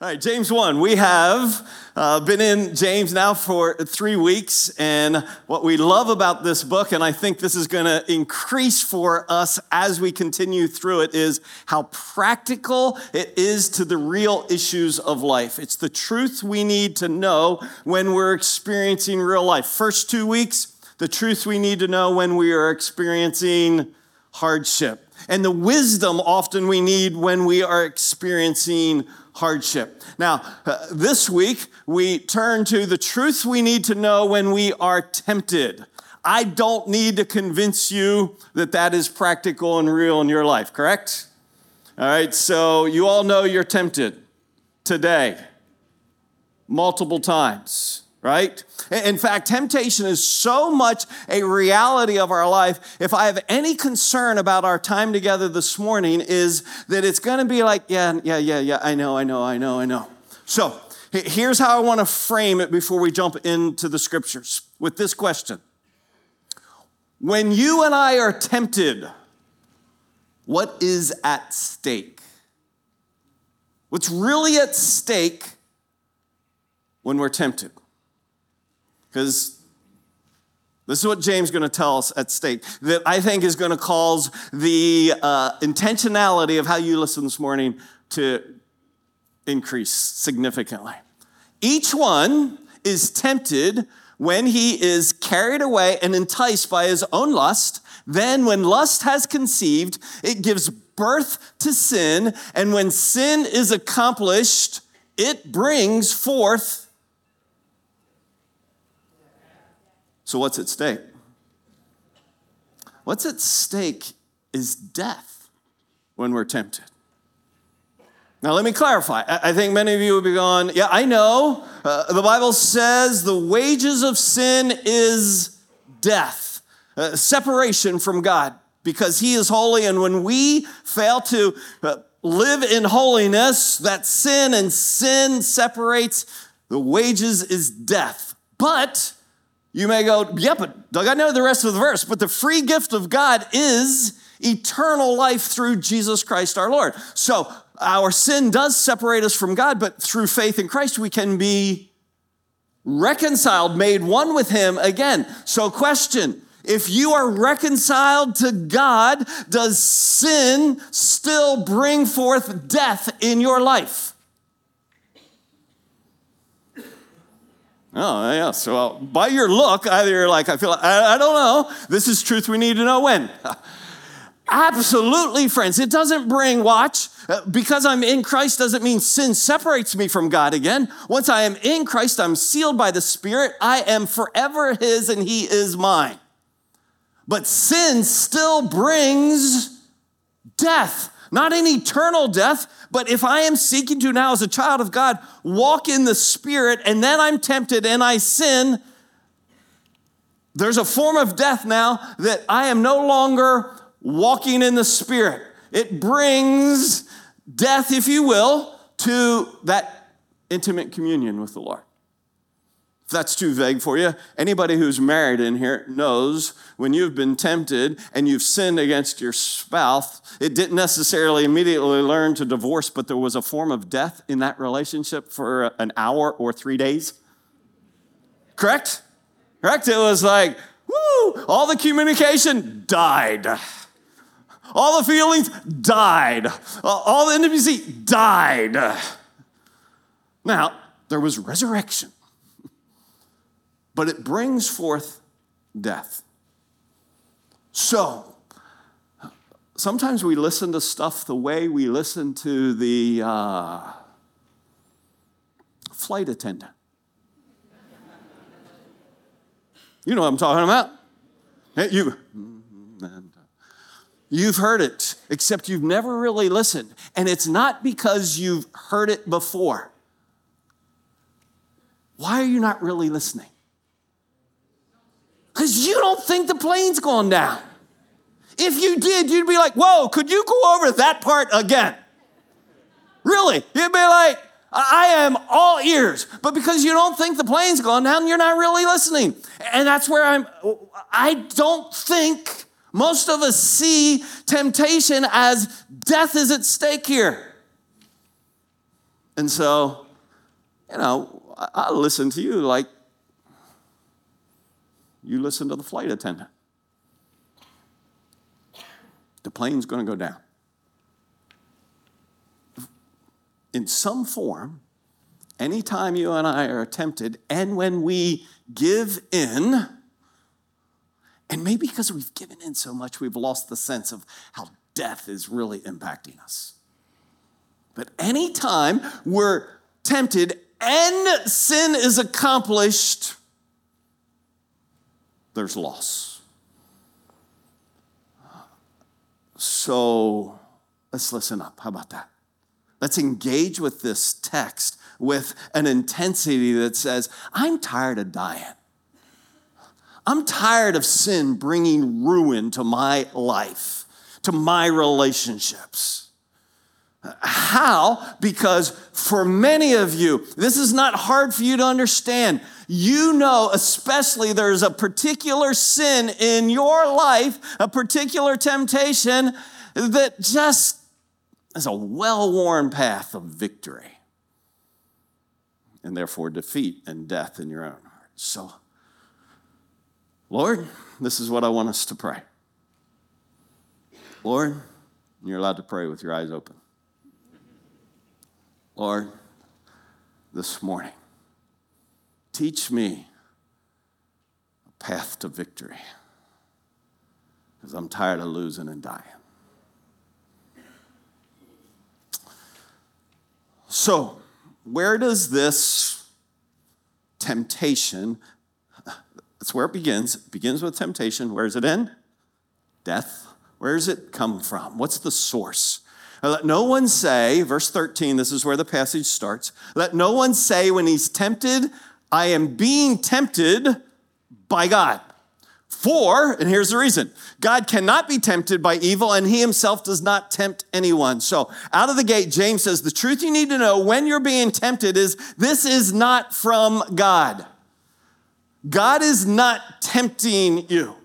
All right, James 1. We have uh, been in James now for three weeks. And what we love about this book, and I think this is going to increase for us as we continue through it, is how practical it is to the real issues of life. It's the truth we need to know when we're experiencing real life. First two weeks, the truth we need to know when we are experiencing hardship. And the wisdom often we need when we are experiencing hardship. Now, uh, this week, we turn to the truth we need to know when we are tempted. I don't need to convince you that that is practical and real in your life, correct? All right, so you all know you're tempted today, multiple times right? In fact, temptation is so much a reality of our life. If I have any concern about our time together this morning, is that it's going to be like, yeah, yeah, yeah, yeah, I know, I know, I know, I know. So here's how I want to frame it before we jump into the scriptures with this question When you and I are tempted, what is at stake? What's really at stake when we're tempted? Because this is what James is going to tell us at stake that I think is going to cause the uh, intentionality of how you listen this morning to increase significantly. Each one is tempted when he is carried away and enticed by his own lust. Then, when lust has conceived, it gives birth to sin. And when sin is accomplished, it brings forth So, what's at stake? What's at stake is death when we're tempted. Now, let me clarify. I think many of you will be going, Yeah, I know. Uh, the Bible says the wages of sin is death, uh, separation from God, because He is holy. And when we fail to uh, live in holiness, that sin and sin separates, the wages is death. But you may go, yeah, but Doug, I know the rest of the verse, but the free gift of God is eternal life through Jesus Christ our Lord. So our sin does separate us from God, but through faith in Christ, we can be reconciled, made one with Him again. So, question if you are reconciled to God, does sin still bring forth death in your life? Oh, yeah. So uh, by your look, either you're like, I feel, I, I don't know. This is truth we need to know when. Absolutely, friends. It doesn't bring, watch, uh, because I'm in Christ doesn't mean sin separates me from God again. Once I am in Christ, I'm sealed by the Spirit. I am forever His and He is mine. But sin still brings death, not an eternal death, but if I am seeking to now, as a child of God, walk in the Spirit, and then I'm tempted and I sin, there's a form of death now that I am no longer walking in the Spirit. It brings death, if you will, to that intimate communion with the Lord. If that's too vague for you, anybody who's married in here knows when you've been tempted and you've sinned against your spouse, it didn't necessarily immediately learn to divorce, but there was a form of death in that relationship for an hour or three days. Correct? Correct? It was like, woo, all the communication died. All the feelings died. All the intimacy died. Now, there was resurrection but it brings forth death. So, sometimes we listen to stuff the way we listen to the uh, flight attendant. You know what I'm talking about? You, you've heard it, except you've never really listened. And it's not because you've heard it before. Why are you not really listening? Because you don't think the plane's going down. If you did, you'd be like, whoa, could you go over that part again? Really? You'd be like, I am all ears. But because you don't think the plane's going down, you're not really listening. And that's where I'm, I don't think most of us see temptation as death is at stake here. And so, you know, I listen to you like you listen to the flight attendant. The plane's going to go down. In some form, anytime you and I are tempted, and when we give in, and maybe because we've given in so much, we've lost the sense of how death is really impacting us. But anytime we're tempted and sin is accomplished, there's loss. So let's listen up. How about that? Let's engage with this text with an intensity that says, I'm tired of dying. I'm tired of sin bringing ruin to my life, to my relationships. How? Because for many of you, this is not hard for you to understand. You know, especially there's a particular sin in your life, a particular temptation that just is a well worn path of victory and therefore defeat and death in your own heart. So, Lord, this is what I want us to pray. Lord, you're allowed to pray with your eyes open. Lord, this morning, teach me a path to victory because I'm tired of losing and dying. So, where does this temptation, that's where it begins. It begins with temptation. Where does it end? Death. Where does it come from? What's the source? Let no one say, verse 13, this is where the passage starts. Let no one say when he's tempted, I am being tempted by God. For, and here's the reason God cannot be tempted by evil, and he himself does not tempt anyone. So, out of the gate, James says the truth you need to know when you're being tempted is this is not from God. God is not tempting you.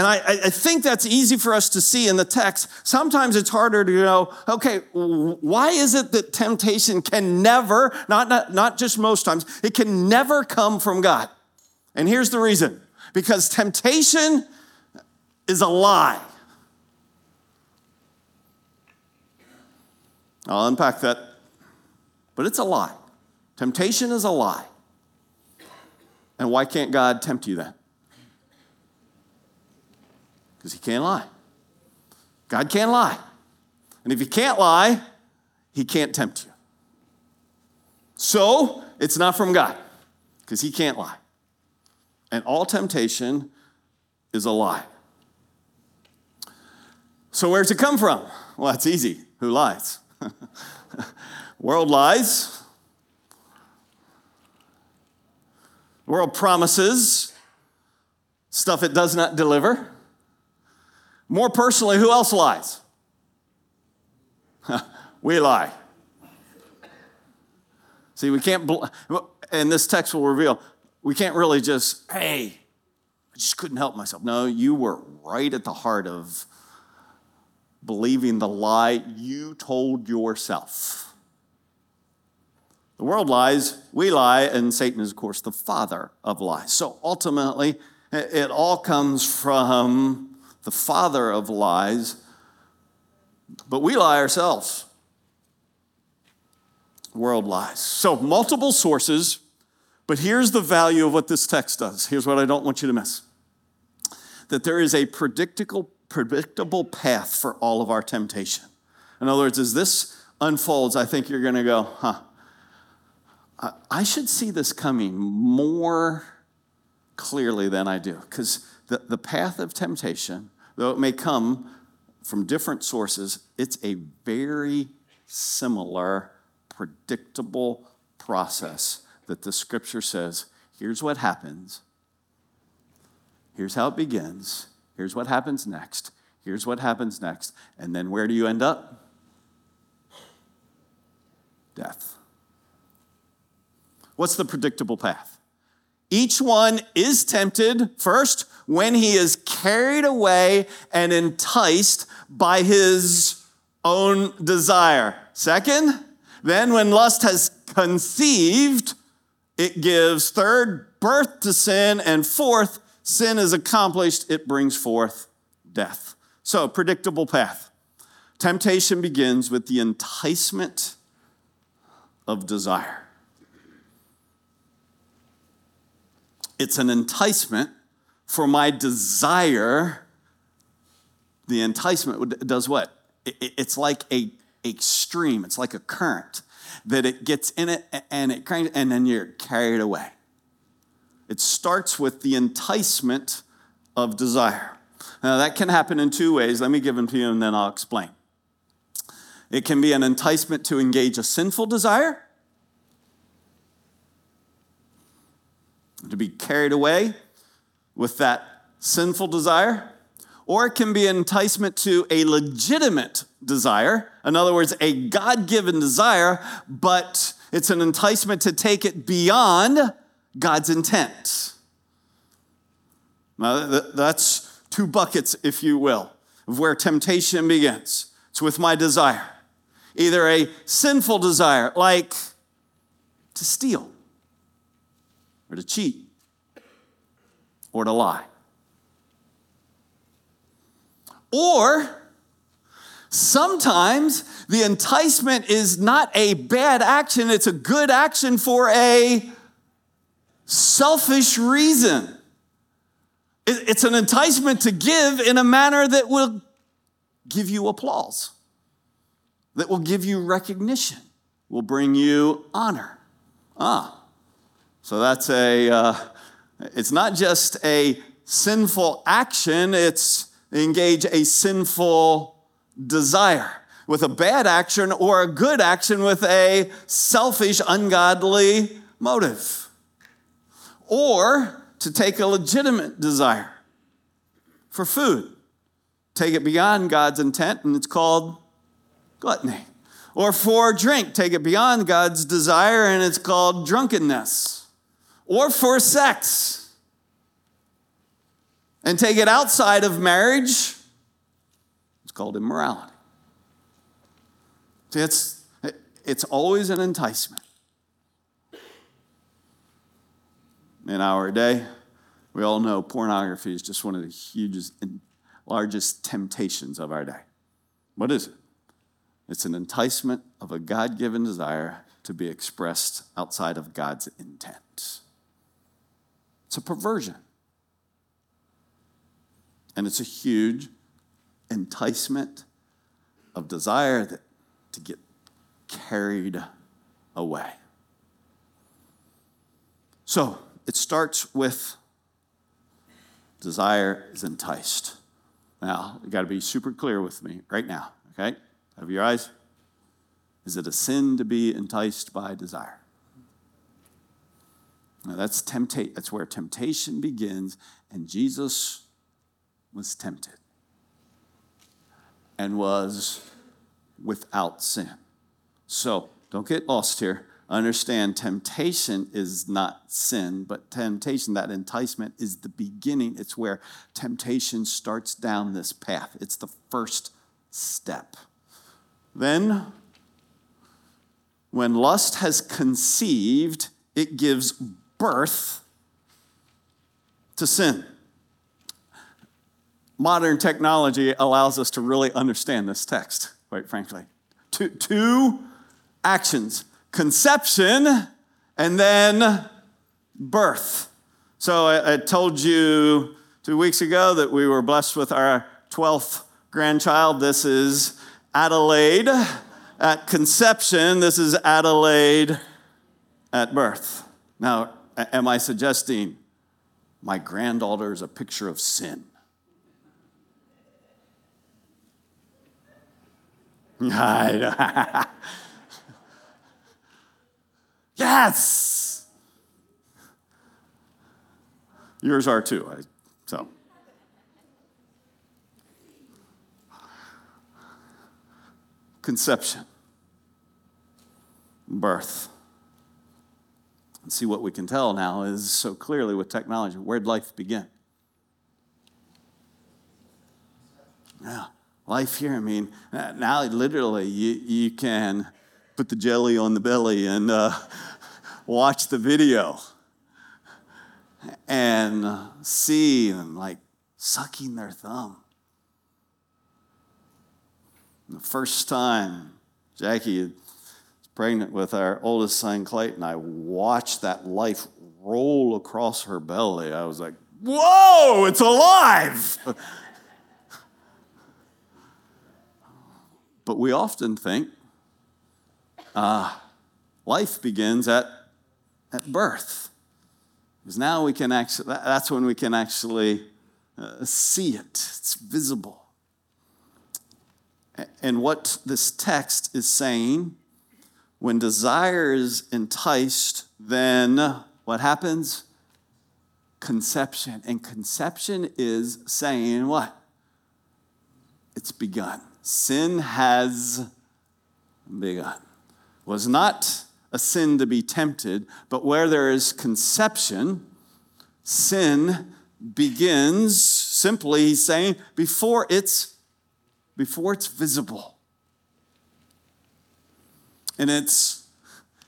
And I, I, think that's easy for us to see in the text. Sometimes it's harder to know, okay, why is it that temptation can never, not, not, not just most times, it can never come from God? And here's the reason because temptation is a lie. I'll unpack that, but it's a lie. Temptation is a lie. And why can't God tempt you then? Because he can't lie. God can't lie. And if he can't lie, he can't tempt you. So it's not from God because he can't lie. And all temptation is a lie. So where's it come from? Well, that's easy. Who lies? world lies. world promises stuff it does not deliver. More personally, who else lies? we lie. See, we can't, bl- and this text will reveal, we can't really just, hey, I just couldn't help myself. No, you were right at the heart of believing the lie you told yourself. The world lies, we lie, and Satan is, of course, the father of lies. So ultimately, it all comes from the father of lies, but we lie ourselves. World lies. So, multiple sources, but here's the value of what this text does. Here's what I don't want you to miss that there is a predictable, predictable path for all of our temptation. In other words, as this unfolds, I think you're going to go, huh, I should see this coming more clearly than I do. Because the, the path of temptation, though it may come from different sources, it's a very similar, predictable process that the scripture says here's what happens, here's how it begins, here's what happens next, here's what happens next, and then where do you end up? Death. What's the predictable path? Each one is tempted first when he is carried away and enticed by his own desire. Second, Then, when lust has conceived, it gives third, birth to sin, and fourth, sin is accomplished, it brings forth death. So, predictable path. Temptation begins with the enticement of desire. It's an enticement for my desire. The enticement does what? It's like a, stream, it's like a current that it gets in it and it and then you're carried away. It starts with the enticement of desire. Now that can happen in two ways. Let me give them to you and then I'll explain. It can be an enticement to engage a sinful desire, to be carried away with that sinful desire, or it can be an enticement to a legitimate desire. In other words, a God given desire, but it's an enticement to take it beyond God's intent. Now, that's two buckets, if you will, of where temptation begins. It's with my desire. Either a sinful desire, like to steal, or to cheat, or to lie. Or sometimes the enticement is not a bad action, it's a good action for a selfish reason. It's an enticement to give in a manner that will give you applause, that will give you recognition, will bring you honor. Ah, so that's a, uh, it's not just a sinful action, it's engage a sinful desire with a bad action or a good action with a selfish, ungodly motive. Or to take a legitimate desire for food, take it beyond God's intent, and it's called gluttony. Or for drink, take it beyond God's desire, and it's called drunkenness. Or for sex, and take it outside of marriage, it's called immorality. See, it's, it's always an enticement. In our day, we all know pornography is just one of the hugest and largest temptations of our day. What is it? It's an enticement of a God given desire to be expressed outside of God's intent. It's a perversion. And it's a huge enticement of desire that, to get carried away. So it starts with desire is enticed. Now, you got to be super clear with me right now, okay? Have your eyes? Is it a sin to be enticed by desire? Now that's temptation. That's where temptation begins, and Jesus was tempted and was without sin. So don't get lost here. Understand temptation is not sin, but temptation, that enticement, is the beginning. It's where temptation starts down this path. It's the first step. Then, when lust has conceived, it gives birth to sin modern technology allows us to really understand this text, quite frankly. Two, two actions conception and then birth. So I, I, told you two weeks ago that we were blessed with our 12th grandchild. This is Adelaide at conception. This is Adelaide at birth. Now, am I suggesting my granddaughter is a picture of sin? yes. Yours are too. So. Conception, birth. See what we can tell now is so clearly with technology. Where'd life begin? Yeah life here. I mean, now literally you, you can put the jelly on the belly and uh, watch the video and see them like sucking their thumb. The first time Jackie was pregnant with our oldest son Clayton, I watched that life roll across her belly. I was like, whoa, it's alive. but we often think uh, life begins at, at birth. Because now we can actually, that's when we can actually uh, see it, it's visible. And what this text is saying, when desire is enticed, then what happens? Conception. And conception is saying what? It's begun. Sin has begun. Was not a sin to be tempted, but where there is conception, sin begins simply, he's saying, before it's before it's visible. And it's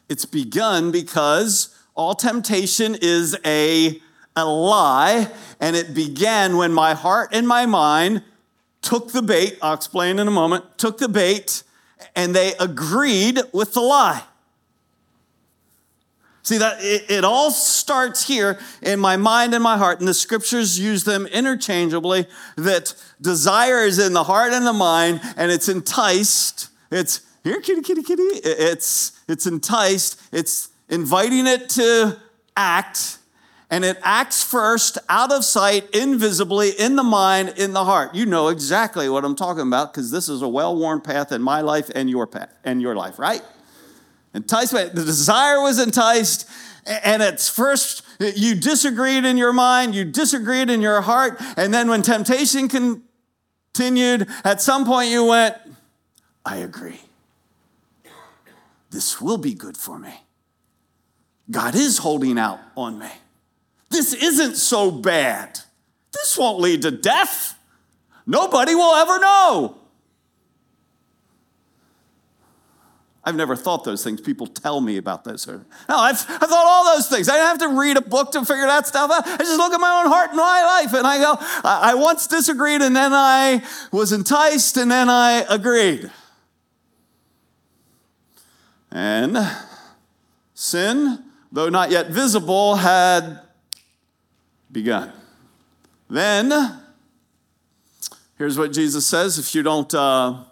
it's begun because all temptation is a, a lie, and it began when my heart and my mind took the bait, I'll explain in a moment, took the bait, and they agreed with the lie. See that it, it, all starts here in my mind and my heart, and the scriptures use them interchangeably. That desire is in the heart and the mind, and it's enticed. It's here, kitty, kitty, kitty. It's it's enticed. It's inviting it to act, and it acts first, out of sight, invisibly, in the mind, in the heart. You know exactly what I'm talking about because this is a well-worn path in my life and your path and your life, right? Enticement, the desire was enticed, and it's first you disagreed in your mind, you disagreed in your heart, and then when temptation continued, at some point you went, I agree. This will be good for me. God is holding out on me. This isn't so bad. This won't lead to death. Nobody will ever know. I've never thought those things. People tell me about those. No, I've, I've thought all those things. I didn't have to read a book to figure that stuff out. I just look at my own heart and my life and I go, I, I once disagreed and then I was enticed and then I agreed. And sin, though not yet visible, had begun. Then, here's what Jesus says if you don't. Uh,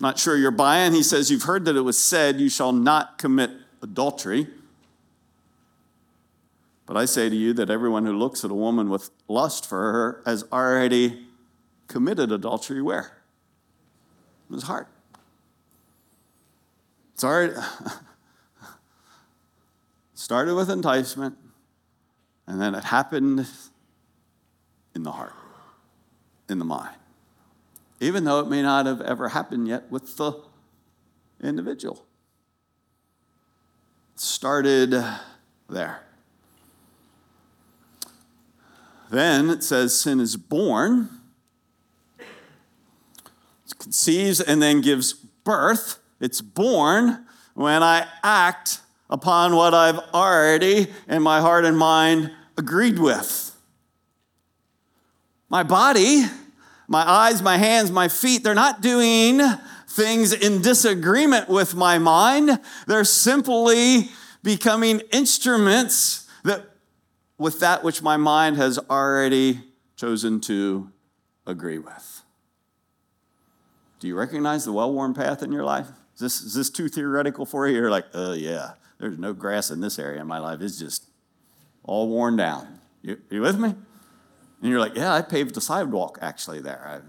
not sure you're buying. He says, You've heard that it was said, You shall not commit adultery. But I say to you that everyone who looks at a woman with lust for her has already committed adultery where? In his heart. Started with enticement, and then it happened in the heart, in the mind even though it may not have ever happened yet with the individual. Started there. Then it says sin is born, conceives, and then gives birth. It's born when I act upon what I've already in my heart and mind agreed with. My body my eyes, my hands, my feet, they're not doing things in disagreement with my mind. They're simply becoming instruments that with that which my mind has already chosen to agree with. Do you recognize the well-worn path in your life? Is this, is this too theoretical for you? You're like, oh yeah, there's no grass in this area in my life. It's just all worn down. You, you with me? And you're like, yeah, I paved the sidewalk actually there.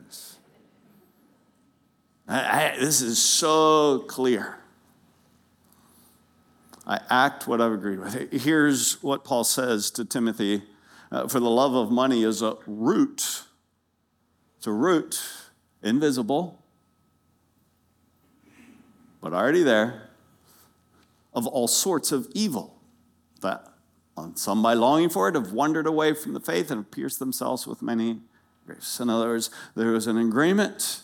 I, I, this is so clear. I act what I've agreed with. Here's what Paul says to Timothy uh, For the love of money is a root, it's a root, invisible, but already there, of all sorts of evil. That on some, by longing for it, have wandered away from the faith and have pierced themselves with many griefs. In other words, there was an agreement,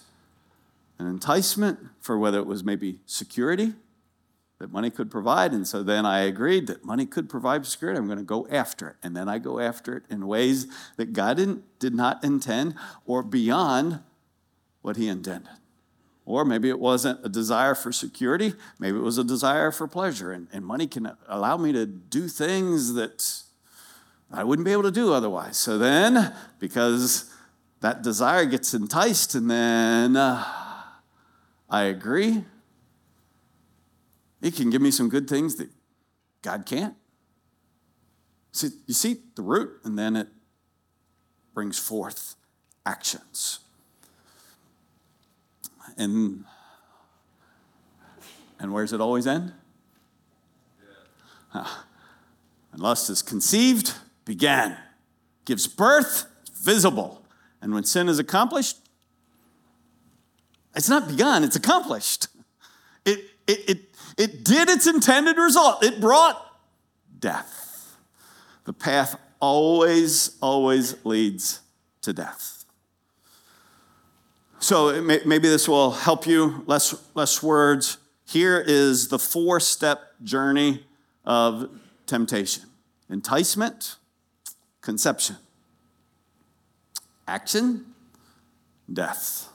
an enticement for whether it was maybe security, that money could provide. And so then I agreed that money could provide security. I'm going to go after it. And then I go after it in ways that God did not intend or beyond what He intended. Or maybe it wasn't a desire for security, maybe it was a desire for pleasure. And, and money can allow me to do things that I wouldn't be able to do otherwise. So then, because that desire gets enticed, and then uh, I agree, it can give me some good things that God can't. See, you see the root, and then it brings forth actions. And and where does it always end? Yeah. Ah. And lust is conceived, began, gives birth, visible. And when sin is accomplished, it's not begun, it's accomplished. It, it, it, it did its intended result, it brought death. The path always, always leads to death. So may, maybe this will help you. Less, less words. Here is the four step journey of temptation enticement, conception, action, death.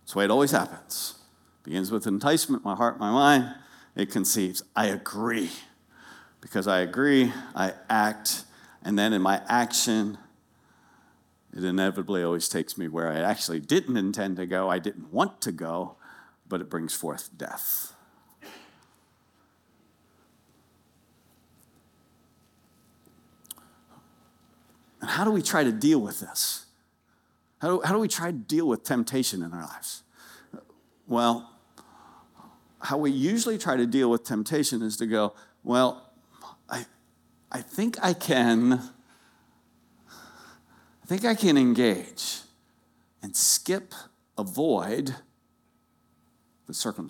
That's the way it always happens. Begins with enticement, my heart, my mind, it conceives. I agree. Because I agree, I act, and then in my action, it inevitably always takes me where I actually didn't intend to go, I didn't want to go, but it brings forth death. And how do we try to deal with this? How do, how do we try to deal with temptation in our lives? Well, how we usually try to deal with temptation is to go, well, I, I think I can, I think I can engage and skip, avoid the circum,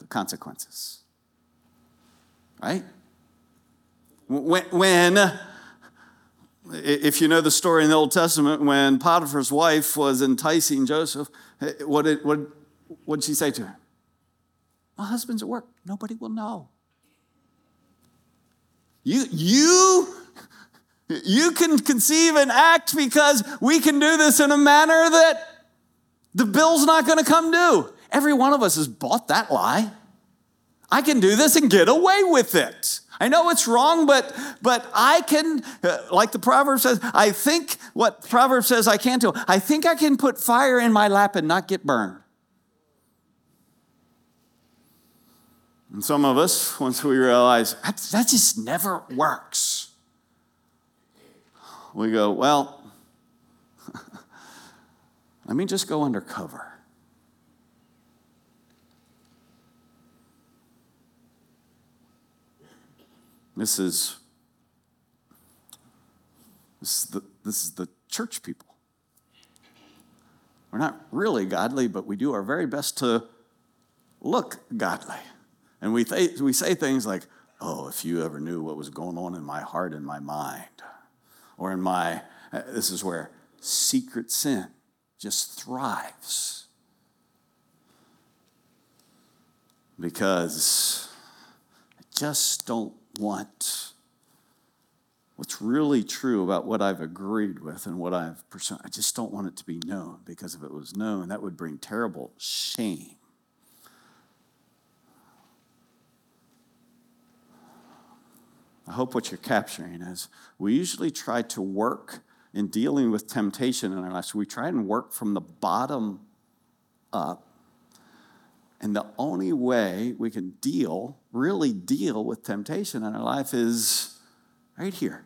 the consequences. Right? When, when if you know the story in the Old Testament, when Potiphar's wife was enticing Joseph, eh, what did, what, what did she say to him? My husband's at work. Nobody will know. You, you, you can conceive and act because we can do this in a manner that the bill's not going to come due. Every one of us has bought that lie. I can do this and get away with it. I know it's wrong, but but I can, uh, like the proverb says, I think what proverb says I can do. I think I can put fire in my lap and not get burned. And some of us, once we realize that, that just never works, we go, well, let me just go undercover. This is this is the, this is the church people. We're not really godly, but we do our very best to look godly. And we, th- we say things like, oh, if you ever knew what was going on in my heart and my mind, or in my, uh, this is where secret sin just thrives. Because I just don't want what's really true about what I've agreed with and what I've pursued. I just don't want it to be known because if it was known, that would bring terrible shame. I hope what you're capturing is we usually try to work in dealing with temptation in our lives. We try and work from the bottom up and the only way we can deal, really deal with temptation in our life is right here.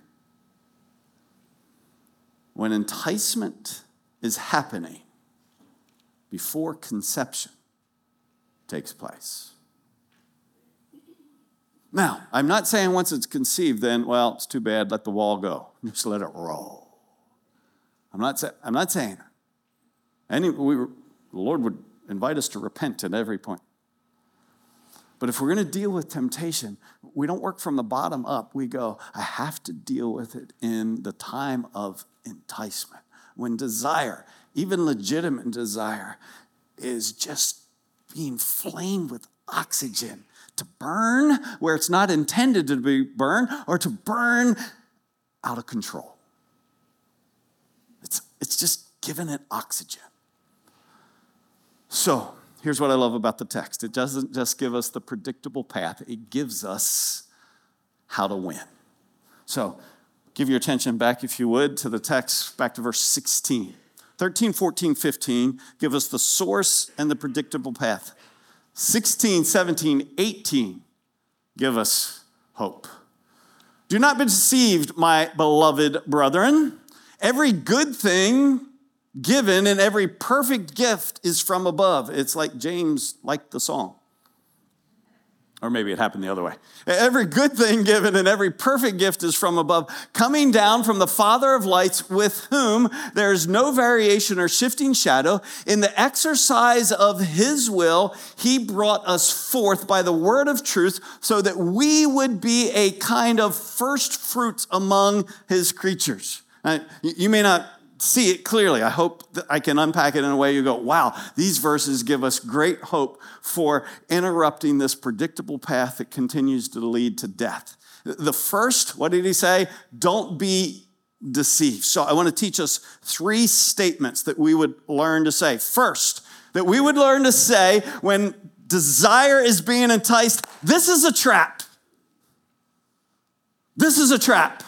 When enticement is happening before conception takes place. Now, I'm not saying once it's conceived, then, well, it's too bad, let the wall go. Just let it roll. I'm not, sa- I'm not saying. Any, we, the Lord would invite us to repent at every point. But if we're going to deal with temptation, we don't work from the bottom up. We go, I have to deal with it in the time of enticement. When desire, even legitimate desire, is just being flamed with oxygen to burn where it's not intended to be burned or to burn out of control. It's, it's just giving it oxygen. So, here's what I love about the text it doesn't just give us the predictable path, it gives us how to win. So, give your attention back, if you would, to the text, back to verse 16. 13, 14, 15 give us the source and the predictable path. 16, 17, 18 give us hope. Do not be deceived, my beloved brethren. Every good thing given and every perfect gift is from above. It's like James liked the song. Or maybe it happened the other way. Every good thing given and every perfect gift is from above, coming down from the Father of lights, with whom there is no variation or shifting shadow. In the exercise of his will, he brought us forth by the word of truth so that we would be a kind of first fruits among his creatures. You may not see it clearly. I hope that I can unpack it in a way you go, wow, these verses give us great hope for interrupting this predictable path that continues to lead to death. The first, what did he say? Don't be deceived. So I want to teach us three statements that we would learn to say. First, that we would learn to say when desire is being enticed, this is a trap. This is a trap.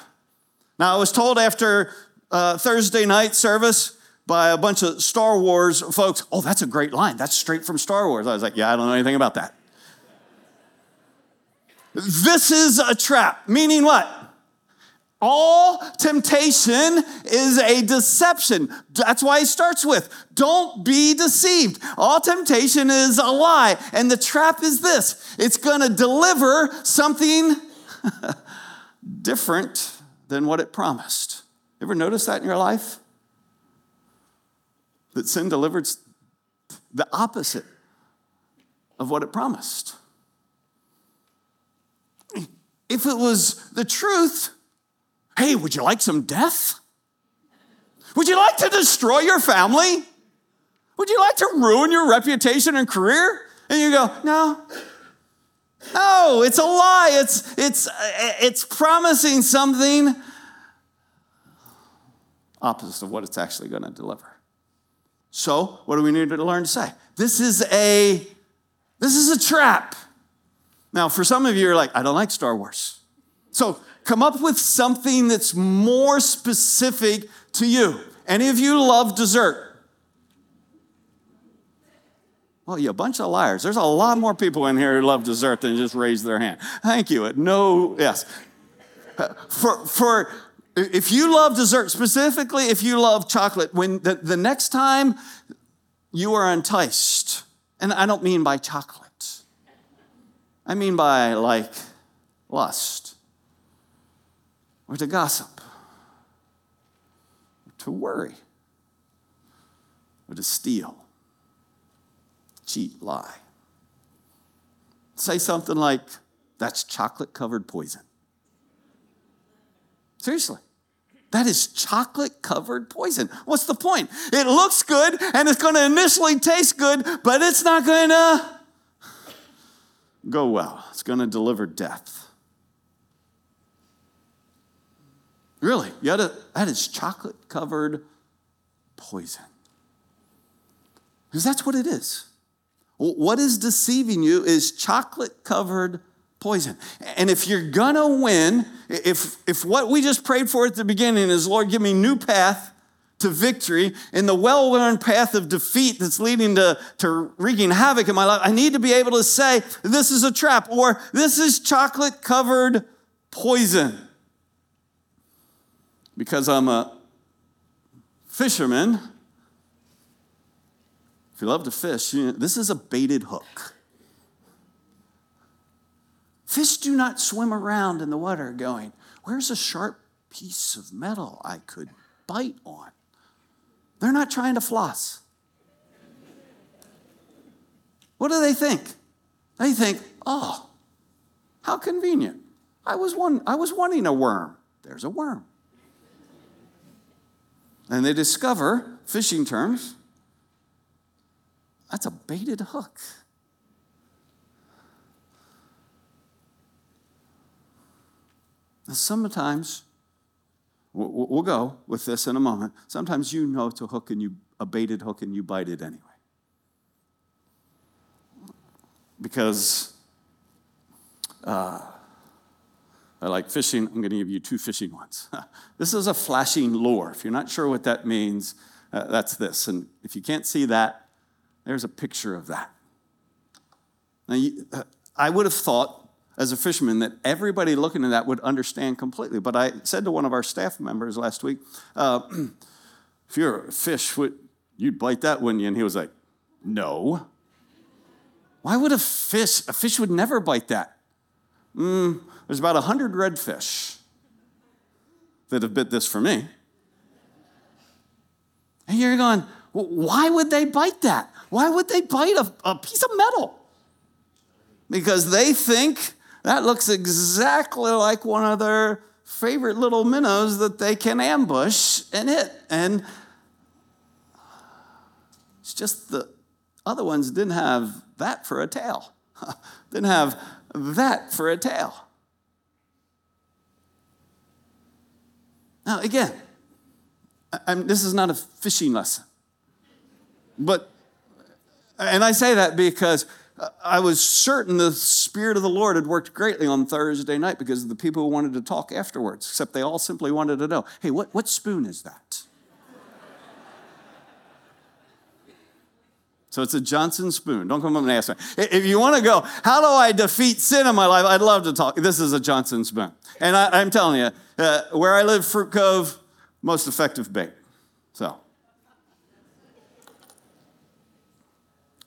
Now, I was told after uh, Thursday night service by a bunch of Star Wars folks. Oh, that's a great line. That's straight from Star Wars. I was like, yeah, I don't know anything about that. This is a trap, meaning what? All temptation is a deception. That's why he starts with don't be deceived. All temptation is a lie. And the trap is this it's going to deliver something different than what it promised. Ever notice that in your life? That sin delivered the opposite of what it promised. If it was the truth, hey, would you like some death? Would you like to destroy your family? Would you like to ruin your reputation and career? And you go, no. No, it's a lie. It's, it's, it's promising something opposite of what it's actually going to deliver. So, what do we need to learn to say? This is a this is a trap. Now, for some of you, you're like, I don't like Star Wars. So, come up with something that's more specific to you. Any of you love dessert? Well, you're a bunch of liars. There's a lot more people in here who love dessert than just raise their hand. Thank you. No, yes. Uh, for, for if you love dessert, specifically if you love chocolate, when the, the next time you are enticed, and I don't mean by chocolate, I mean by like lust, or to gossip, or to worry, or to steal, cheat, lie. Say something like, that's chocolate covered poison. Seriously. That is chocolate covered poison. What's the point? It looks good and it's going to initially taste good, but it's not going to go well. It's going to deliver death. Really, to, that is chocolate covered poison. Because that's what it is. What is deceiving you is chocolate covered poison. And if you're gonna win, if, if what we just prayed for at the beginning is, Lord, give me new path to victory in the well-worn path of defeat that's leading to, to wreaking havoc in my life, I need to be able to say, this is a trap, or this is chocolate-covered poison. Because I'm a fisherman, if you love to fish, you know, this is a baited hook. Fish do not swim around in the water going, Where's a sharp piece of metal I could bite on? They're not trying to floss. What do they think? They think, Oh, how convenient. I was, one, I was wanting a worm. There's a worm. And they discover, fishing terms, that's a baited hook. Sometimes, we'll go with this in a moment. Sometimes you know it's a hook and you a baited hook and you bite it anyway. Because uh, I like fishing. I'm going to give you two fishing ones. this is a flashing lure. If you're not sure what that means, uh, that's this. And if you can't see that, there's a picture of that. Now, you, uh, I would have thought as a fisherman that everybody looking at that would understand completely. But I said to one of our staff members last week, uh, if you're a fish, would, you'd bite that, wouldn't you? And he was like, no. Why would a fish, a fish would never bite that? Mm, there's about 100 redfish that have bit this for me. And you're going, why would they bite that? Why would they bite a, a piece of metal? Because they think that looks exactly like one of their favorite little minnows that they can ambush and hit. And it's just the other ones didn't have that for a tail, didn't have that for a tail. Now, again, I'm, this is not a fishing lesson. But, and I say that because I was certain the Spirit of the Lord had worked greatly on Thursday night because of the people who wanted to talk afterwards, except they all simply wanted to know hey, what, what spoon is that? So it's a Johnson spoon. Don't come up and ask me. If you want to go, how do I defeat sin in my life? I'd love to talk. This is a Johnson spoon. And I, am telling you, uh, where I live, Fruit Cove, most effective bait. So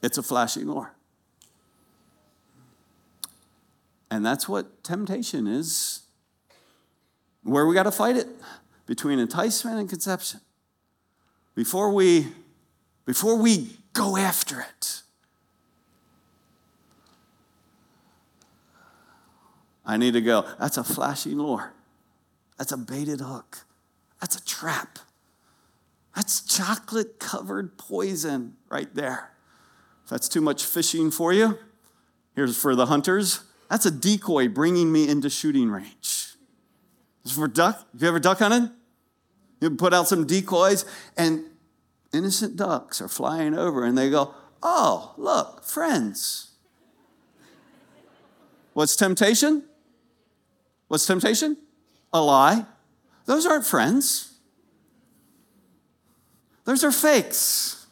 it's a flashing lure. And that's what temptation is. Where we got to fight it between enticement and conception. Before we before we go after it. I need to go. That's a flashing lure. That's a baited hook. That's a trap. That's chocolate covered poison right there. If that's too much fishing for you, here's for the hunters that's a decoy bringing me into shooting range. For duck. Have you ever duck hunted? You put out some decoys, and innocent ducks are flying over, and they go, Oh, look, friends. What's temptation? What's temptation? A lie. Those aren't friends. Those are fakes.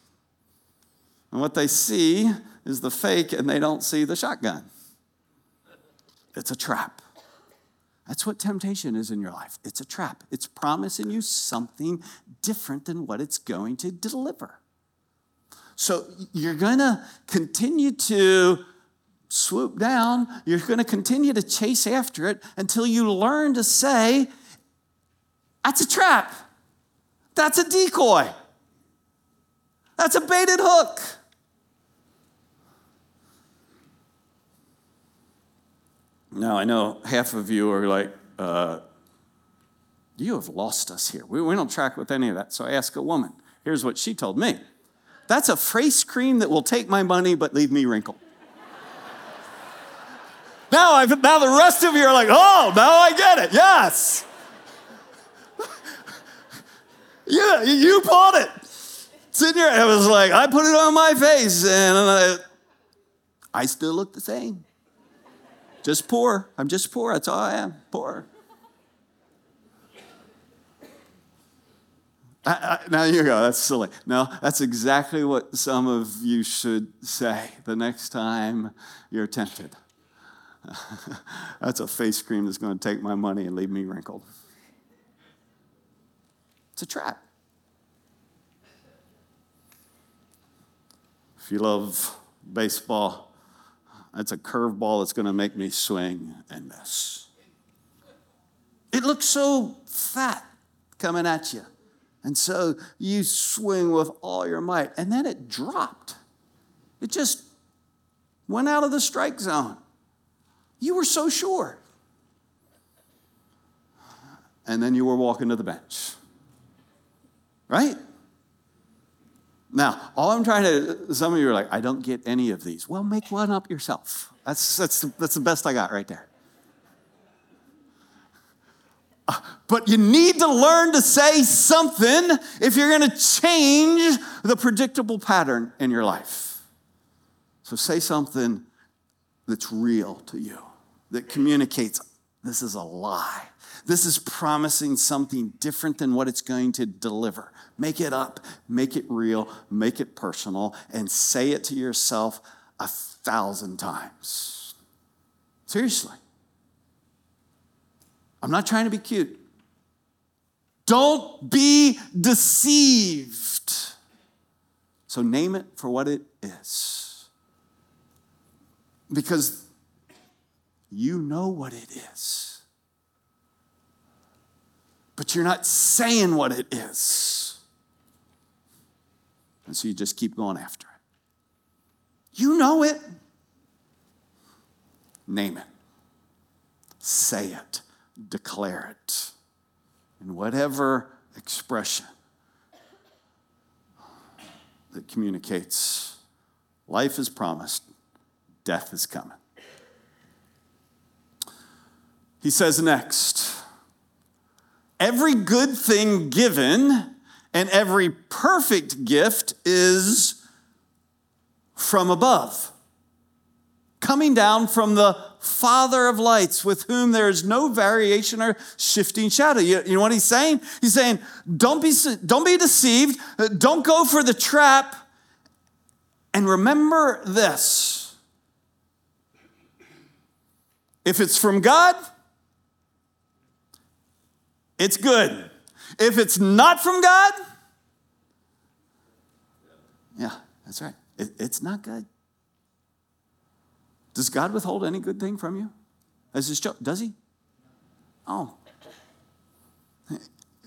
And what they see is the fake, and they don't see the shotgun. It's a trap. That's what temptation is in your life. It's a trap. It's promising you something different than what it's going to deliver. So you're going to continue to swoop down, you're going to continue to chase after it until you learn to say, That's a trap. That's a decoy. That's a baited hook. Now, I know half of you are like, uh, you have lost us here. We, we don't track with any of that. So I asked a woman. Here's what she told me That's a face cream that will take my money but leave me wrinkled. now, I've, now the rest of you are like, oh, now I get it. Yes. yeah, you bought it. It's in your, I was like, I put it on my face and I, I still look the same. Just poor. I'm just poor. That's all I am. Poor. I, I, now you go, that's silly. No, that's exactly what some of you should say the next time you're tempted. that's a face cream that's going to take my money and leave me wrinkled. It's a trap. If you love baseball, that's a curveball that's going to make me swing and miss. It looks so fat coming at you. And so you swing with all your might. And then it dropped. It just went out of the strike zone. You were so sure. And then you were walking to the bench. Right? Now, all I'm trying to, some of you are like, I don't get any of these. Well, make one up yourself. That's, that's, that's the best I got right there. Uh, but you need to learn to say something if you're going to change the predictable pattern in your life. So say something that's real to you, that communicates this is a lie. This is promising something different than what it's going to deliver. Make it up, make it real, make it personal, and say it to yourself a thousand times. Seriously. I'm not trying to be cute. Don't be deceived. So name it for what it is. Because you know what it is. But you're not saying what it is. And so you just keep going after it. You know it. Name it. Say it. Declare it in whatever expression that communicates life is promised, death is coming. He says next, every good thing given and every perfect gift is from above, coming down from the Father of lights, with whom there is no variation or shifting shadow. You, you know what he's saying? He's saying, don't be, don't be deceived, don't go for the trap, and remember this. If it's from God, it's good. If it's not from God, yeah, that's right. It, it's not good. Does God withhold any good thing from you? As his? Does he? Oh.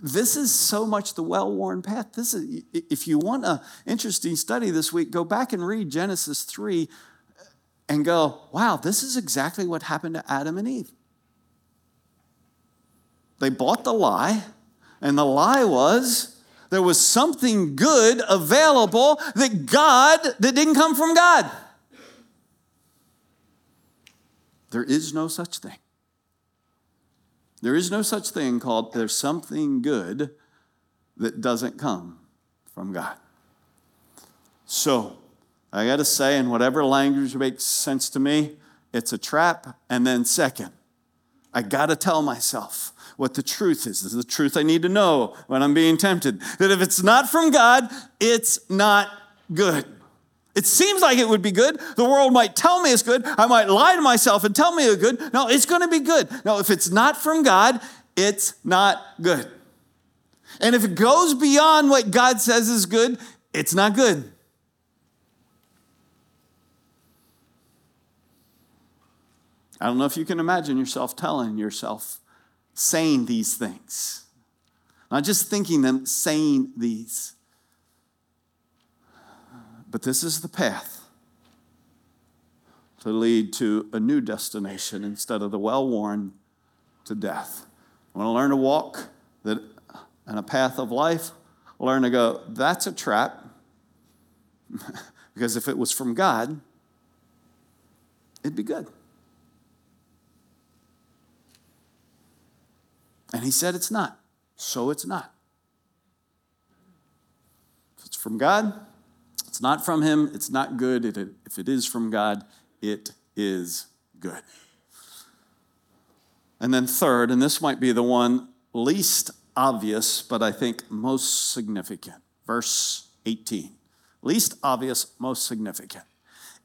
This is so much the well-worn path. This is if you want an interesting study this week, go back and read Genesis 3 and go, wow, this is exactly what happened to Adam and Eve. They bought the lie, and the lie was there was something good available that God that didn't come from God. There is no such thing. There is no such thing called there's something good that doesn't come from God. So, I got to say, in whatever language makes sense to me, it's a trap. And then, second, I got to tell myself what the truth is. This is the truth I need to know when I'm being tempted. That if it's not from God, it's not good. It seems like it would be good. The world might tell me it's good. I might lie to myself and tell me it's good. No, it's going to be good. No, if it's not from God, it's not good. And if it goes beyond what God says is good, it's not good. I don't know if you can imagine yourself telling yourself, saying these things. Not just thinking them, saying these. But this is the path to lead to a new destination instead of the well worn to death. I want to learn to walk that in a path of life, learn to go, that's a trap. because if it was from God, it'd be good. And he said it's not, so it's not. If it's from God, it's not from him, it's not good. If it is from God, it is good. And then, third, and this might be the one least obvious, but I think most significant. Verse 18. Least obvious, most significant.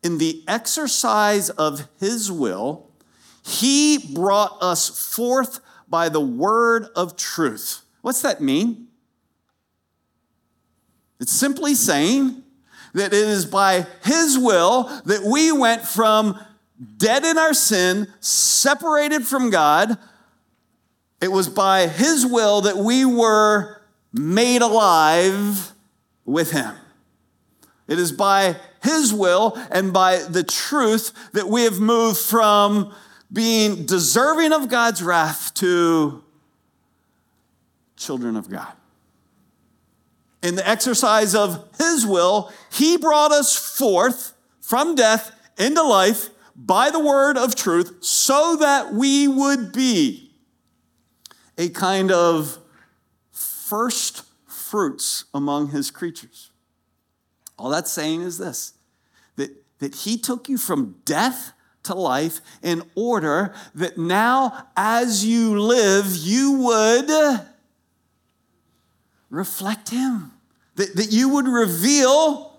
In the exercise of his will, he brought us forth by the word of truth. What's that mean? It's simply saying that it is by His will that we went from dead in our sin, separated from God. It was by His will that we were made alive with Him. It is by His will and by the truth that we have moved from being deserving of God's wrath to children of God in the exercise of his will, he brought us forth from death into life by the word of truth so that we would be a kind of first fruits among his creatures. All that's saying is this that, that he took you from death to life in order that now, as you live, you would reflect him, that, that you would reveal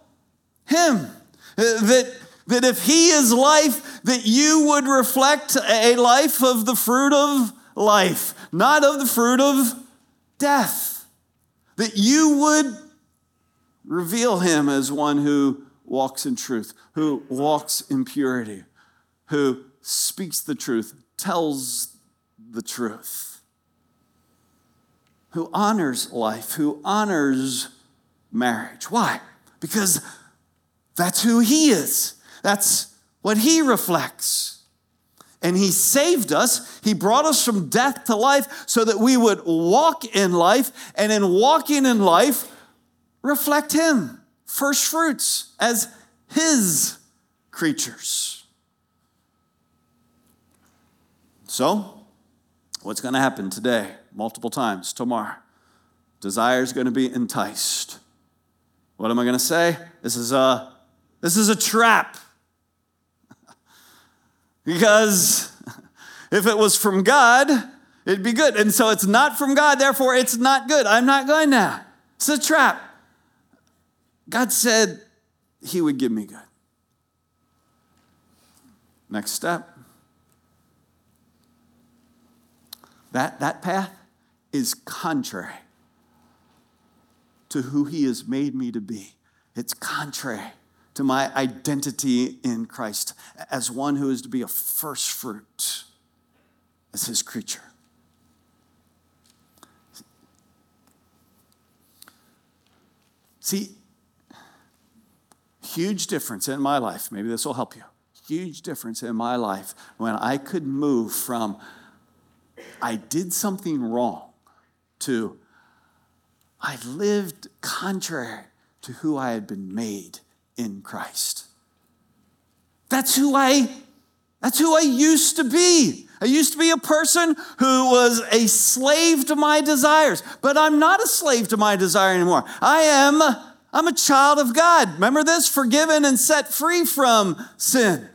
him, that, that if he is life, that you would reflect a life of the fruit of life, not of the fruit of death, that you would reveal him as one who walks in truth, who walks in purity, who speaks the truth, tells the truth, who honors life, who honors marriage. Why? Because that's who he is. That's what he reflects. And he saved us. He brought us from death to life so that we would walk in life, and in walking in life, reflect him, first fruits, as his creatures. So, what's going to happen today, multiple times, tomorrow? Desire is going to be enticed. What am I going to say? This is a, this is a trap. because if it was from God, it'd be good. And so it's not from God, therefore it's not good. I'm not going now. It's a trap. God said he would give me good. Next step That, that path is contrary to who He has made me to be. It's contrary to my identity in Christ as one who is to be a first fruit as His creature. See, huge difference in my life. Maybe this will help you. Huge difference in my life when I could move from I did something wrong to I lived contrary to who I had been made in Christ. That's who I that's who I used to be. I used to be a person who was a slave to my desires, but I'm not a slave to my desire anymore. I am I'm a child of God. Remember this? Forgiven and set free from sin.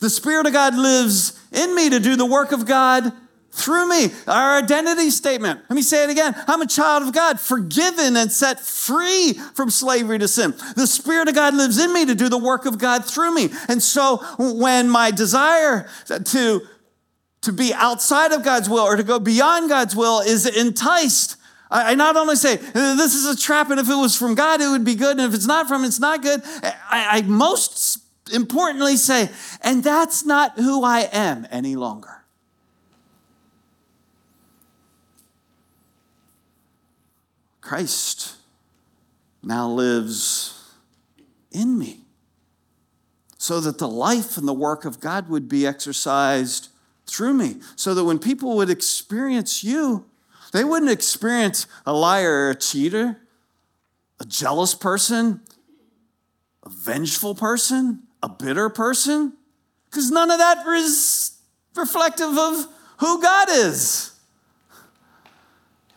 The Spirit of God lives in me to do the work of God through me. Our identity statement. Let me say it again. I'm a child of God, forgiven and set free from slavery to sin. The Spirit of God lives in me to do the work of God through me. And so when my desire to, to be outside of God's will or to go beyond God's will is enticed, I not only say, uh, this is a trap, and if it was from God, it would be good, and if it's not from, it's not good. I, I most importantly say, and that's not who I am any longer. Christ now lives in me. So that the life and the work of God would be exercised through me. So that when people would experience you, they wouldn't experience a liar or a cheater, a jealous person, a vengeful person, a bitter person, because none of that is reflective of who God is.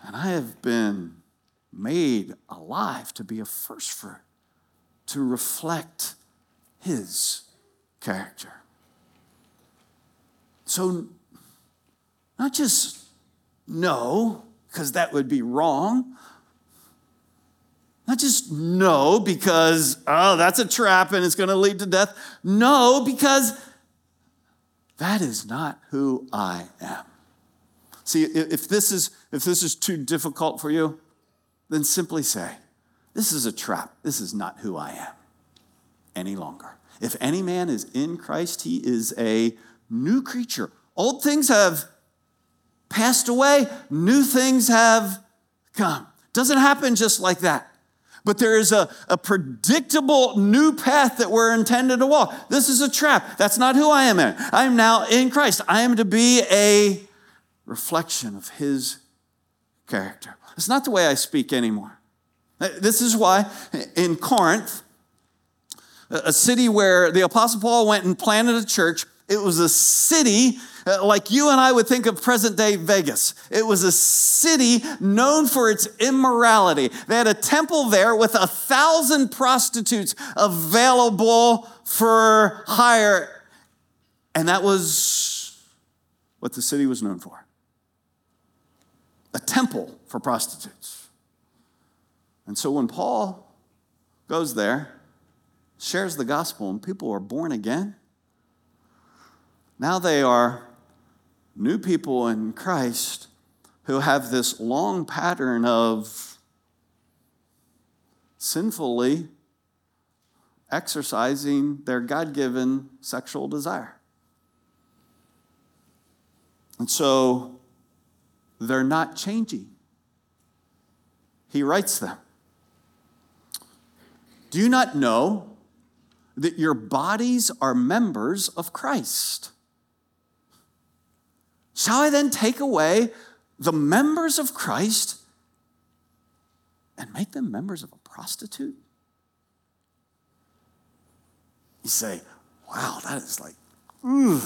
And I have been made alive to be a first fruit, to reflect his character. So, not just no, because that would be wrong. Not just no, because, oh, that's a trap and it's going to lead to death. No, because that is not who I am. See, if this is, if this is too difficult for you, then simply say, This is a trap. This is not who I am any longer. If any man is in Christ, he is a new creature. Old things have passed away, new things have come. Doesn't happen just like that. But there is a, a predictable new path that we're intended to walk. This is a trap. That's not who I am. In. I am now in Christ. I am to be a reflection of his character. It's not the way I speak anymore. This is why in Corinth, a city where the Apostle Paul went and planted a church, It was a city uh, like you and I would think of present day Vegas. It was a city known for its immorality. They had a temple there with a thousand prostitutes available for hire. And that was what the city was known for a temple for prostitutes. And so when Paul goes there, shares the gospel, and people are born again, now they are new people in Christ who have this long pattern of sinfully exercising their God given sexual desire. And so they're not changing. He writes them. Do you not know that your bodies are members of Christ? Shall I then take away the members of Christ and make them members of a prostitute? You say, wow, that is like, ooh.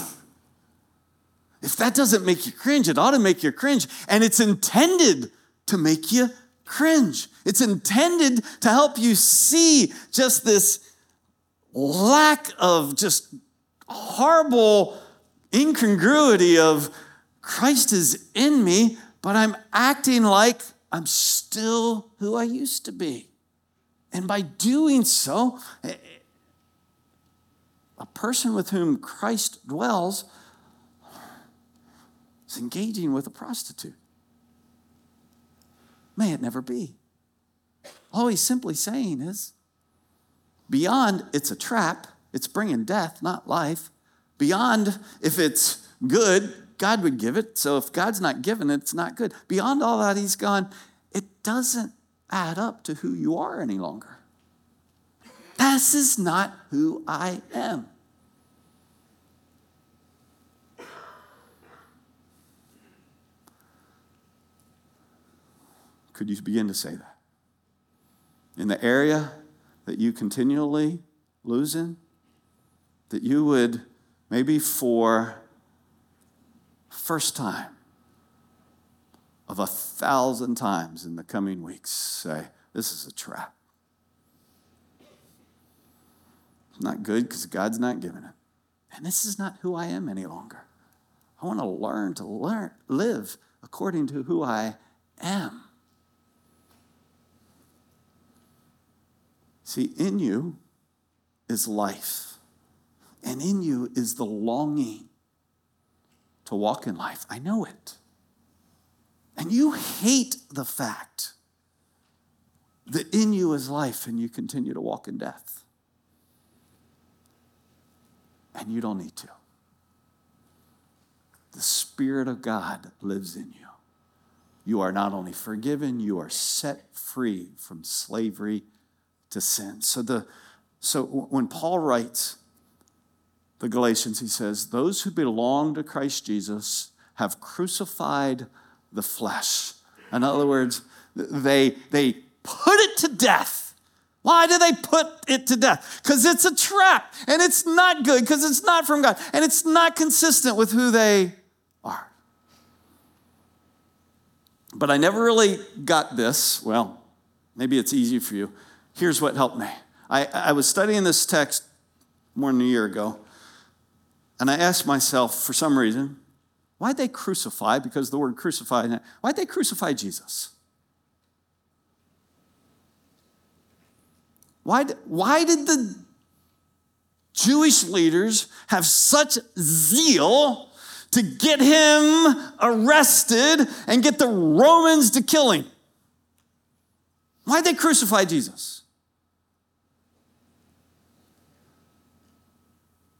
If that doesn't make you cringe, it ought to make you cringe. And it's intended to make you cringe. It's intended to help you see just this lack of just horrible incongruity of Christ is in me, but I'm acting like I'm still who I used to be. And by doing so, a person with whom Christ dwells is engaging with a prostitute. May it never be. All he's simply saying is beyond it's a trap, it's bringing death, not life. Beyond if it's good, God would give it. So if God's not giving it, it's not good. Beyond all that, he's gone, it doesn't add up to who you are any longer. This is not who I am. Could you begin to say that? In the area that you continually lose in, that you would maybe for first time of a thousand times in the coming weeks say, This is a trap. It's not good because God's not giving it. And this is not who I am any longer. I want to learn to learn, live according to who I am. See, in you is life, and in you is the longing to walk in life. I know it. And you hate the fact that in you is life and you continue to walk in death. And you don't need to. The Spirit of God lives in you. You are not only forgiven, you are set free from slavery to sin. So, the, so when Paul writes, the Galatians, he says, Those who belong to Christ Jesus have crucified the flesh. In other words, they, they put it to death. Why do they put it to death? Because it's a trap and it's not good because it's not from God and it's not consistent with who they are. But I never really got this. Well, maybe it's easy for you. Here's what helped me. I, I was studying this text more than a year ago, and I asked myself, for some reason, why'd they crucify? Because the word crucify, why'd they crucify Jesus? Why, why did the Jewish leaders have such zeal to get him arrested and get the Romans to kill him? Why'd they crucify Jesus?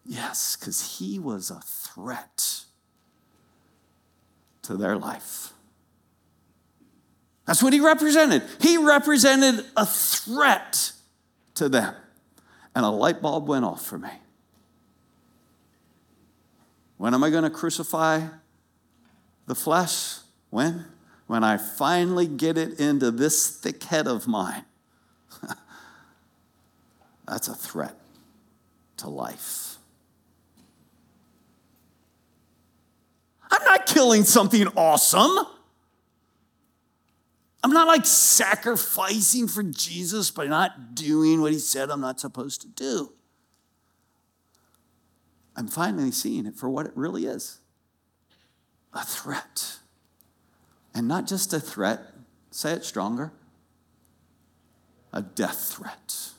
Yes, because he was a threat to their life. That's what he represented. He represented a threat to them. And a light bulb went off for me. When am I going to crucify the flesh? When? When I finally get it into this thick head of mine. That's a threat to life. Killing something awesome. I'm not like sacrificing for Jesus by not doing what he said I'm not supposed to do. I'm finally seeing it for what it really is a threat. And not just a threat, say it stronger, a death threat.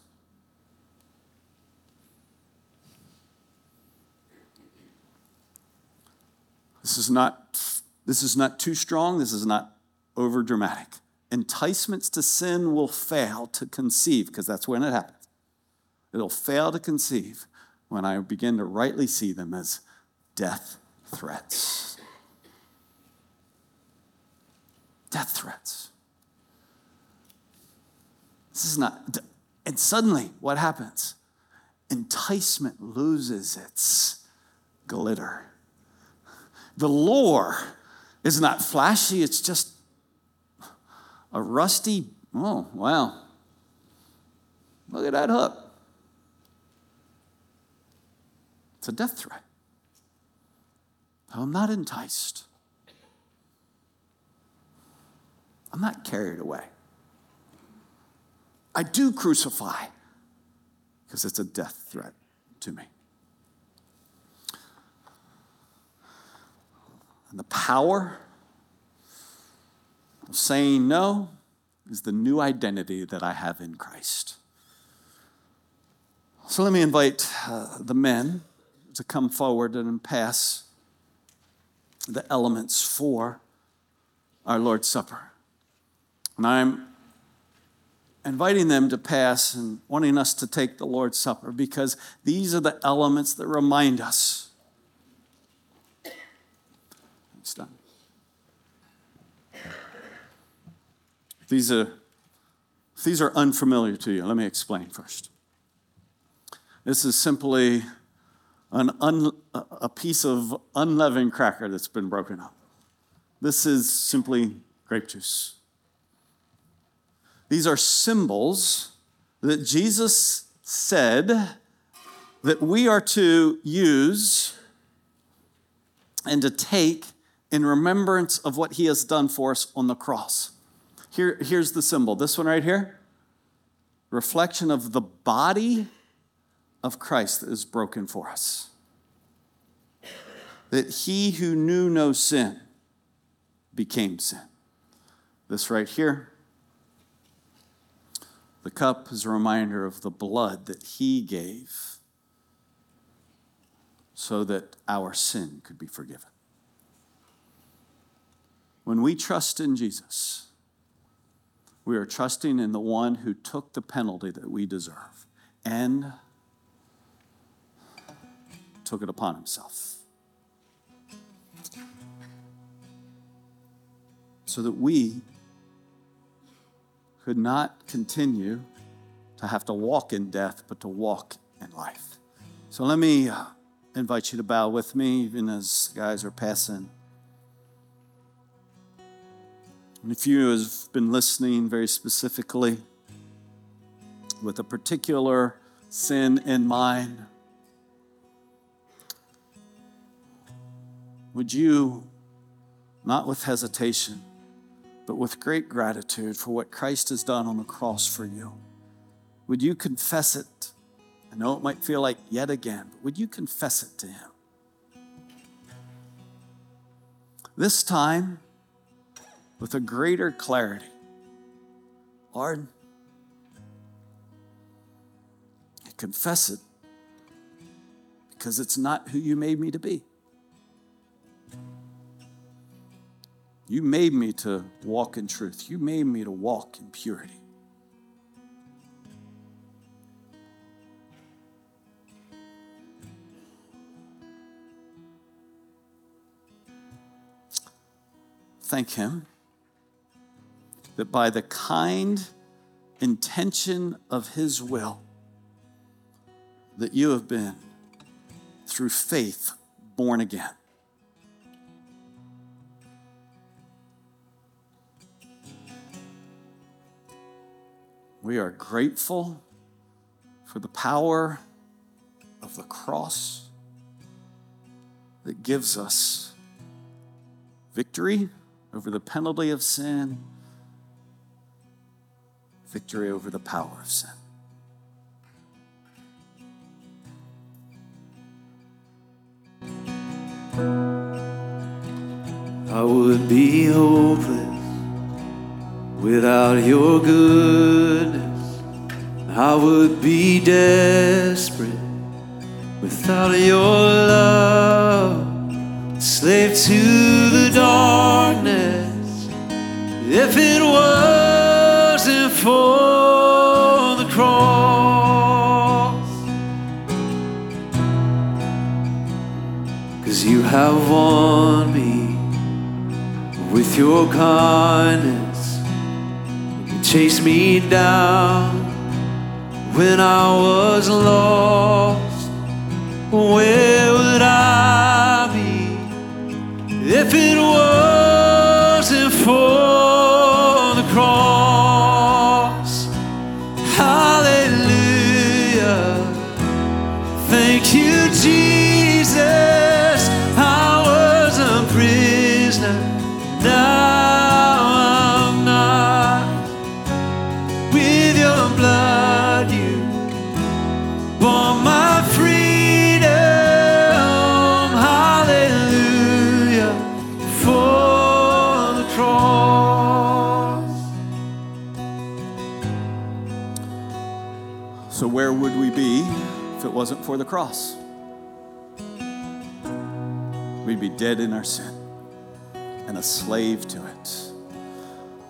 This is not, this is not too strong, this is not over dramatic. Enticements to sin will fail to conceive, because that's when it happens. It'll fail to conceive when I begin to rightly see them as death threats. Death threats. This is not, and suddenly what happens? Enticement loses its glitter. The lure is not flashy, it's just a rusty, oh, wow. Look at that hook. It's a death threat. I'm not enticed. I'm not carried away. I do crucify because it's a death threat to me. And the power of saying no is the new identity that I have in Christ. So let me invite uh, the men to come forward and pass the elements for our Lord's Supper. And I'm inviting them to pass and wanting us to take the Lord's Supper because these are the elements that remind us it's done. These are, these are unfamiliar to you. Let me explain first. This is simply an un, a piece of unleavened cracker that's been broken up. This is simply grape juice. These are symbols that Jesus said that we are to use and to take in remembrance of what he has done for us on the cross. Here, here's the symbol this one right here reflection of the body of Christ that is broken for us. That he who knew no sin became sin. This right here, the cup is a reminder of the blood that he gave so that our sin could be forgiven. When we trust in Jesus, we are trusting in the one who took the penalty that we deserve and took it upon himself. So that we could not continue to have to walk in death, but to walk in life. So let me uh, invite you to bow with me, even as guys are passing. And if you have been listening very specifically with a particular sin in mind, would you, not with hesitation, but with great gratitude for what Christ has done on the cross for you, would you confess it? I know it might feel like yet again, but would you confess it to Him? This time, with a greater clarity. Lord, I confess it because it's not who you made me to be. You made me to walk in truth. You made me to walk in purity. Thank Him that by the kind intention of His will, that you have been, through faith, born again. We are grateful for the power of the cross that gives us victory over the penalty of sin, victory over the power of sin. I would be hopeless without your goodness. I would be desperate without your love. Slave to the darkness. If it wasn't for the cross. Cause you have won me with your kindness. You chased me down when I was lost. Where would I be if it wasn't wasn't for the cross? We'd be dead in our sin and a slave to it.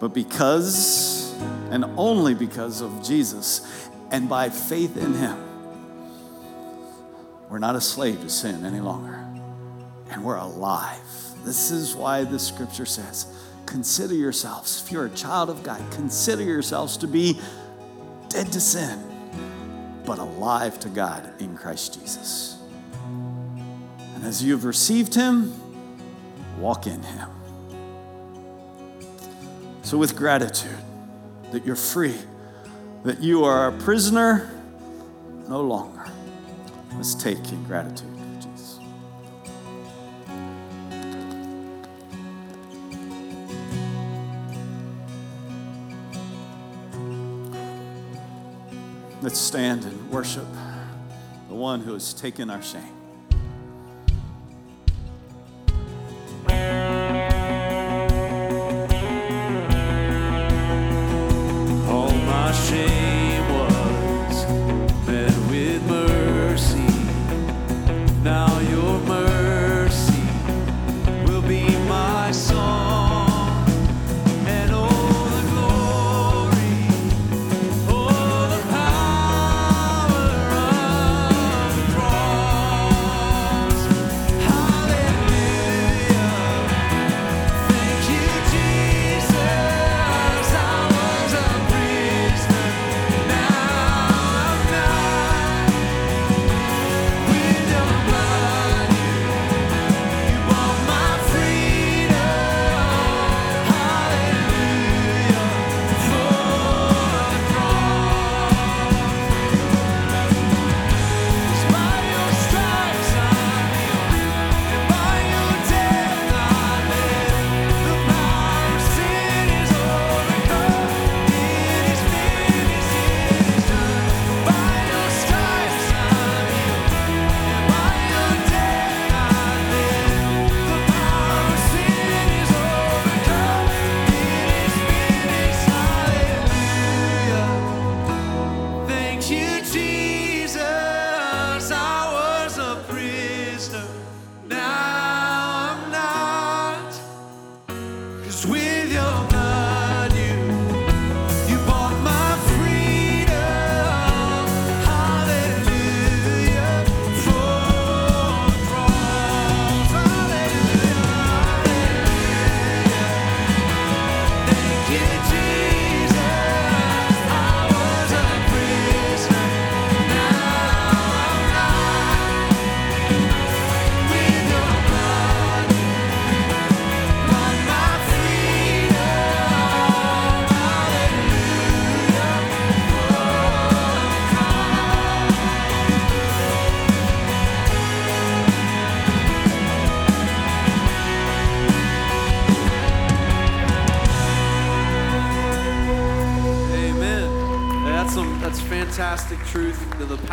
But because, and only because of Jesus, and by faith in Him, we're not a slave to sin any longer. And we're alive. This is why the scripture says, consider yourselves, if you're a child of God, consider yourselves to be dead to sin but alive to God in Christ Jesus. And as you've received Him, walk in Him. So, with gratitude that you're free, that you are a prisoner no longer, let's take in gratitude Let's stand and worship the one who has taken our shame.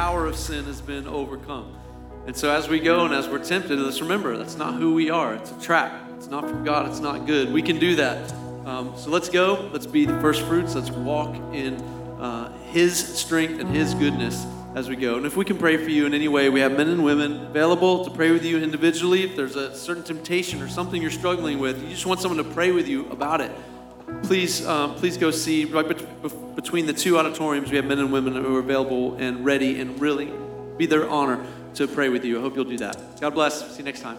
Power of sin has been overcome. And so as we go and as we're tempted, let's remember that's not who we are. It's a trap. It's not from God. It's not good. We can do that. Um, so let's go. Let's be the first fruits. Let's walk in uh, His strength and His goodness as we go. And if we can pray for you in any way, we have men and women available to pray with you individually. If there's a certain temptation or something you're struggling with, you just want someone to pray with you about it. Please, um, please go see right bet- between the two auditoriums. We have men and women who are available and ready and really be their honor to pray with you. I hope you'll do that. God bless. See you next time.